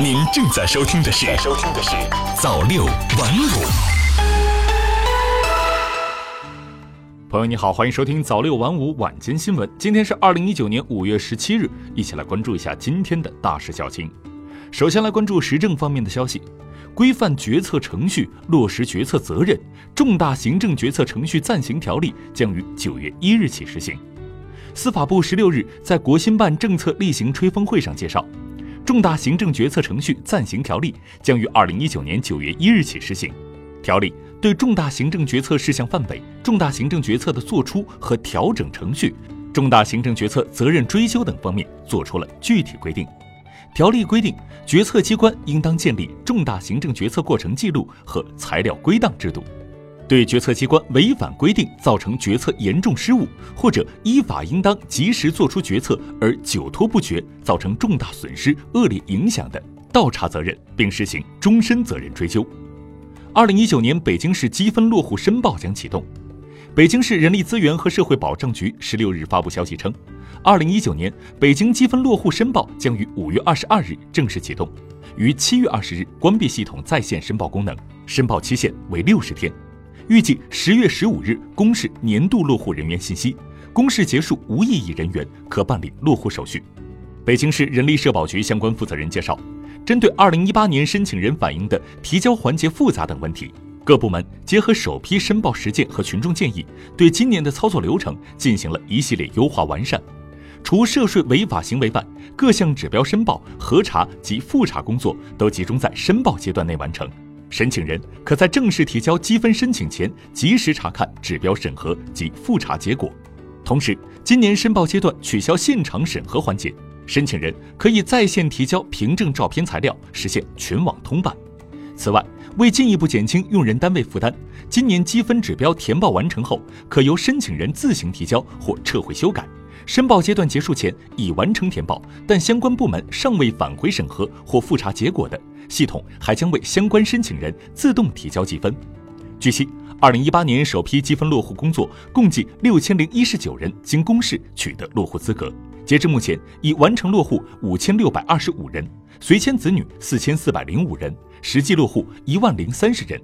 您正在收听的是《收听的是早六晚五》。朋友你好，欢迎收听早六晚五晚间新闻。今天是二零一九年五月十七日，一起来关注一下今天的大事小情。首先来关注时政方面的消息，规范决策程序，落实决策责任，重大行政决策程序暂行条例将于九月一日起实行。司法部十六日在国新办政策例行吹风会上介绍，重大行政决策程序暂行条例将于二零一九年九月一日起实行。条例对重大行政决策事项范围、重大行政决策的作出和调整程序、重大行政决策责任追究等方面作出了具体规定。条例规定，决策机关应当建立重大行政决策过程记录和材料归档制度。对决策机关违反规定造成决策严重失误，或者依法应当及时作出决策而久拖不决，造成重大损失、恶劣影响的，倒查责任，并实行终身责任追究。二零一九年北京市积分落户申报将启动。北京市人力资源和社会保障局十六日发布消息称，二零一九年北京积分落户申报将于五月二十二日正式启动，于七月二十日关闭系统在线申报功能，申报期限为六十天。预计十月十五日公示年度落户人员信息，公示结束无异议人员可办理落户手续。北京市人力社保局相关负责人介绍，针对二零一八年申请人反映的提交环节复杂等问题。各部门结合首批申报实践和群众建议，对今年的操作流程进行了一系列优化完善。除涉税违法行为外，各项指标申报、核查及复查工作都集中在申报阶段内完成。申请人可在正式提交积分申请前，及时查看指标审核及复查结果。同时，今年申报阶段取消现场审核环节，申请人可以在线提交凭证照片材料，实现全网通办。此外，为进一步减轻用人单位负担，今年积分指标填报完成后，可由申请人自行提交或撤回修改。申报阶段结束前已完成填报，但相关部门尚未返回审核或复查结果的，系统还将为相关申请人自动提交积分。据悉，二零一八年首批积分落户工作共计六千零一十九人经公示取得落户资格，截至目前已完成落户五千六百二十五人，随迁子女四千四百零五人。实际落户一万零三十人，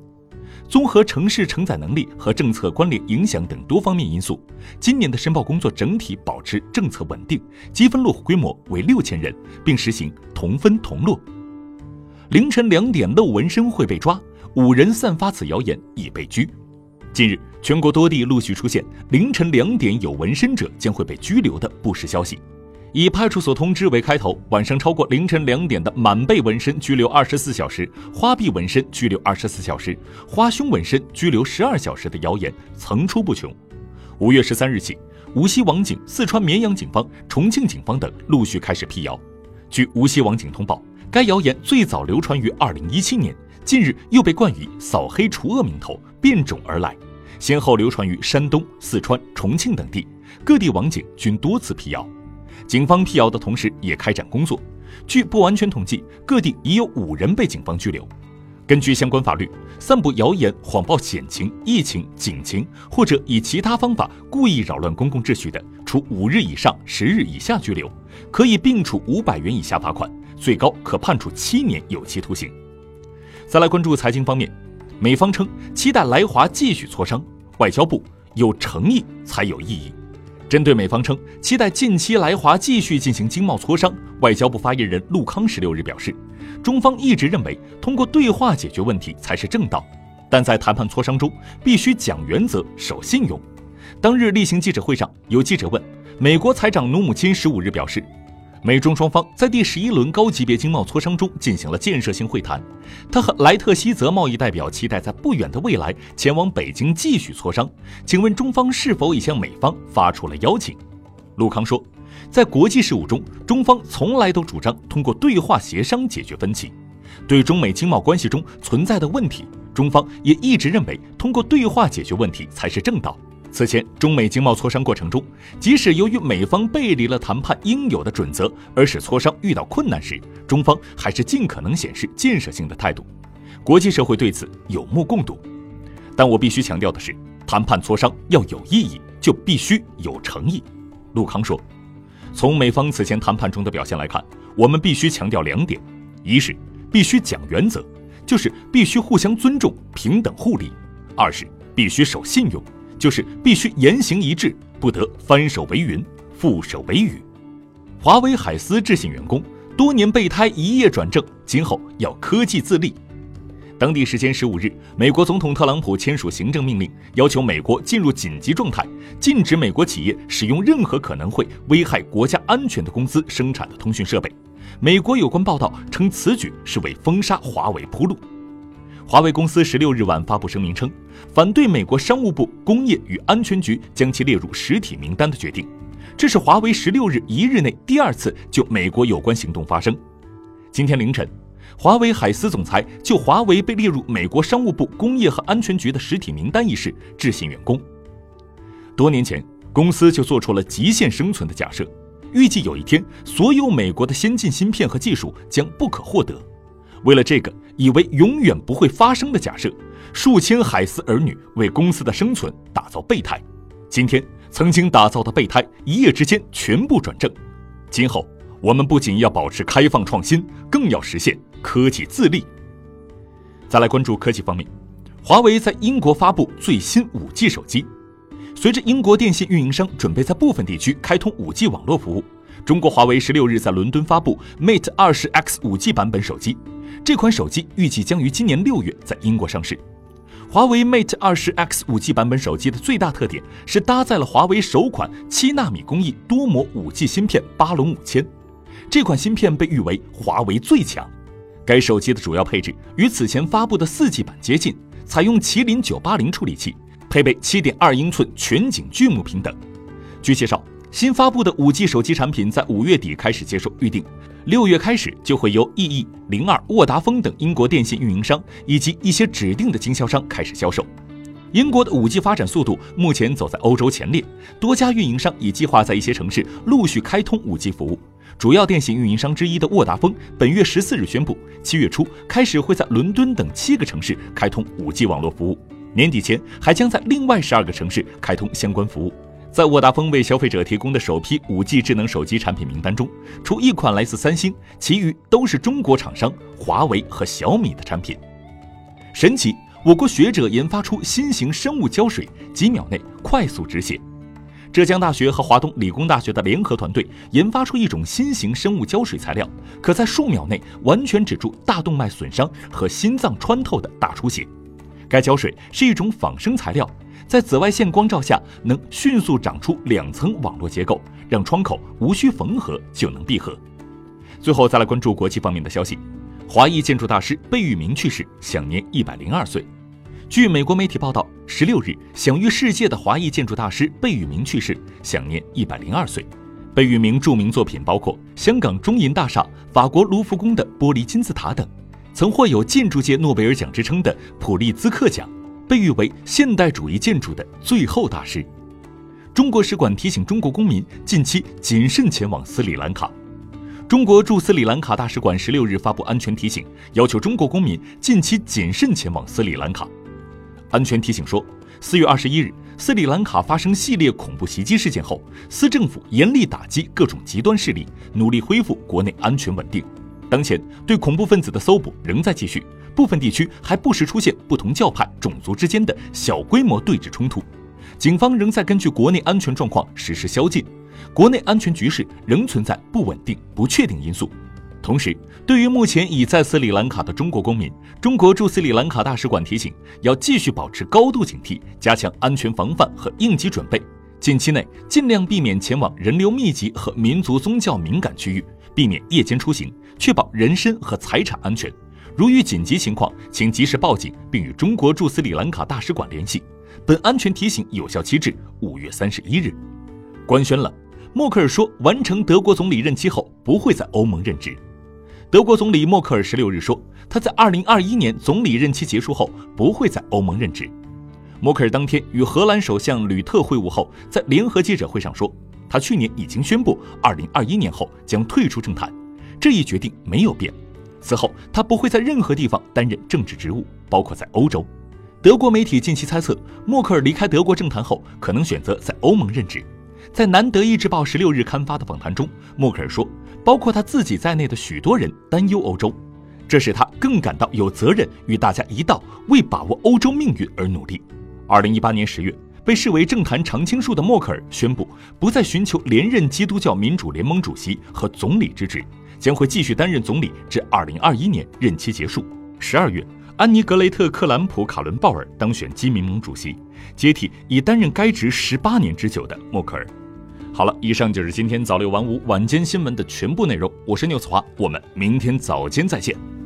综合城市承载能力和政策关联影响等多方面因素，今年的申报工作整体保持政策稳定，积分落户规模为六千人，并实行同分同落。凌晨两点露纹身会被抓，五人散发此谣言已被拘。近日，全国多地陆续出现凌晨两点有纹身者将会被拘留的不实消息。以派出所通知为开头，晚上超过凌晨两点的满背纹身拘留二十四小时，花臂纹身拘留二十四小时，花胸纹身拘留十二小时的谣言层出不穷。五月十三日起，无锡网警、四川绵阳警方、重庆警方等陆续开始辟谣。据无锡网警通报，该谣言最早流传于二零一七年，近日又被冠以扫黑除恶名头变种而来，先后流传于山东、四川、重庆等地，各地网警均多次辟谣。警方辟谣的同时，也开展工作。据不完全统计，各地已有五人被警方拘留。根据相关法律，散布谣言、谎报险情、疫情、警情，或者以其他方法故意扰乱公共秩序的，处五日以上十日以下拘留，可以并处五百元以下罚款，最高可判处七年有期徒刑。再来关注财经方面，美方称期待来华继续磋商，外交部有诚意才有意义。针对美方称期待近期来华继续进行经贸磋商，外交部发言人陆康十六日表示，中方一直认为通过对话解决问题才是正道，但在谈判磋商中必须讲原则、守信用。当日例行记者会上，有记者问，美国财长努姆钦十五日表示。美中双方在第十一轮高级别经贸磋商中进行了建设性会谈。他和莱特希泽贸易代表期待在不远的未来前往北京继续磋商。请问中方是否已向美方发出了邀请？陆康说，在国际事务中，中方从来都主张通过对话协商解决分歧。对中美经贸关系中存在的问题，中方也一直认为通过对话解决问题才是正道。此前，中美经贸磋商过程中，即使由于美方背离了谈判应有的准则，而使磋商遇到困难时，中方还是尽可能显示建设性的态度。国际社会对此有目共睹。但我必须强调的是，谈判磋商要有意义，就必须有诚意。陆康说：“从美方此前谈判中的表现来看，我们必须强调两点：一是必须讲原则，就是必须互相尊重、平等互利；二是必须守信用，就是必须言行一致，不得翻手为云，覆手为雨。华为海思致信员工，多年备胎一夜转正，今后要科技自立。当地时间十五日，美国总统特朗普签署行政命令，要求美国进入紧急状态，禁止美国企业使用任何可能会危害国家安全的公司生产的通讯设备。美国有关报道称，此举是为封杀华为铺路。华为公司十六日晚发布声明称，反对美国商务部工业与安全局将其列入实体名单的决定。这是华为十六日一日内第二次就美国有关行动发生。今天凌晨。华为海思总裁就华为被列入美国商务部工业和安全局的实体名单一事致信员工。多年前，公司就做出了极限生存的假设，预计有一天所有美国的先进芯片和技术将不可获得。为了这个以为永远不会发生的假设，数千海思儿女为公司的生存打造备胎。今天，曾经打造的备胎一夜之间全部转正。今后，我们不仅要保持开放创新，更要实现。科技自立。再来关注科技方面，华为在英国发布最新 5G 手机。随着英国电信运营商准备在部分地区开通 5G 网络服务，中国华为十六日在伦敦发布 Mate 20X 5G 版本手机。这款手机预计将于今年六月在英国上市。华为 Mate 20X 5G 版本手机的最大特点是搭载了华为首款七纳米工艺多模 5G 芯片巴龙五千。这款芯片被誉为华为最强。该手机的主要配置与此前发布的四 G 版接近，采用麒麟九八零处理器，配备七点二英寸全景巨幕屏等。据介绍，新发布的五 G 手机产品在五月底开始接受预定，六月开始就会由 EE、零二、沃达丰等英国电信运营商以及一些指定的经销商开始销售。英国的五 G 发展速度目前走在欧洲前列，多家运营商已计划在一些城市陆续开通五 G 服务。主要电信运营商之一的沃达丰本月十四日宣布，七月初开始会在伦敦等七个城市开通五 G 网络服务，年底前还将在另外十二个城市开通相关服务。在沃达丰为消费者提供的首批五 G 智能手机产品名单中，除一款来自三星，其余都是中国厂商华为和小米的产品。神奇，我国学者研发出新型生物胶水，几秒内快速止血。浙江大学和华东理工大学的联合团队研发出一种新型生物胶水材料，可在数秒内完全止住大动脉损伤和心脏穿透的大出血。该胶水是一种仿生材料，在紫外线光照下能迅速长出两层网络结构，让窗口无需缝合就能闭合。最后再来关注国际方面的消息，华裔建筑大师贝聿铭去世，享年一百零二岁。据美国媒体报道，十六日享誉世界的华裔建筑大师贝聿铭去世，享年一百零二岁。贝聿铭著名作品包括香港中银大厦、法国卢浮宫的玻璃金字塔等，曾获有建筑界诺贝尔奖之称的普利兹克奖，被誉为现代主义建筑的最后大师。中国使馆提醒中国公民近期谨慎前往斯里兰卡。中国驻斯里兰卡大使馆十六日发布安全提醒，要求中国公民近期谨慎前往斯里兰卡。安全提醒说，四月二十一日，斯里兰卡发生系列恐怖袭击事件后，斯政府严厉打击各种极端势力，努力恢复国内安全稳定。当前，对恐怖分子的搜捕仍在继续，部分地区还不时出现不同教派、种族之间的小规模对峙冲突。警方仍在根据国内安全状况实施宵禁，国内安全局势仍存在不稳定、不确定因素。同时，对于目前已在斯里兰卡的中国公民，中国驻斯里兰卡大使馆提醒，要继续保持高度警惕，加强安全防范和应急准备。近期内尽量避免前往人流密集和民族宗教敏感区域，避免夜间出行，确保人身和财产安全。如遇紧急情况，请及时报警，并与中国驻斯里兰卡大使馆联系。本安全提醒有效期至五月三十一日。官宣了，默克尔说，完成德国总理任期后，不会在欧盟任职。德国总理默克尔十六日说，他在二零二一年总理任期结束后不会在欧盟任职。默克尔当天与荷兰首相吕特会晤后，在联合记者会上说，他去年已经宣布二零二一年后将退出政坛，这一决定没有变。此后，他不会在任何地方担任政治职务，包括在欧洲。德国媒体近期猜测，默克尔离开德国政坛后可能选择在欧盟任职。在《南德意志报》十六日刊发的访谈中，默克尔说。包括他自己在内的许多人担忧欧洲，这使他更感到有责任与大家一道为把握欧洲命运而努力。二零一八年十月，被视为政坛常青树的默克尔宣布不再寻求连任基督教民主联盟主席和总理之职，将会继续担任总理至二零二一年任期结束。十二月，安妮格雷特克兰普卡伦鲍尔当选基民盟主席，接替已担任该职十八年之久的默克尔。好了，以上就是今天早六晚五晚间新闻的全部内容。我是牛子华，我们明天早间再见。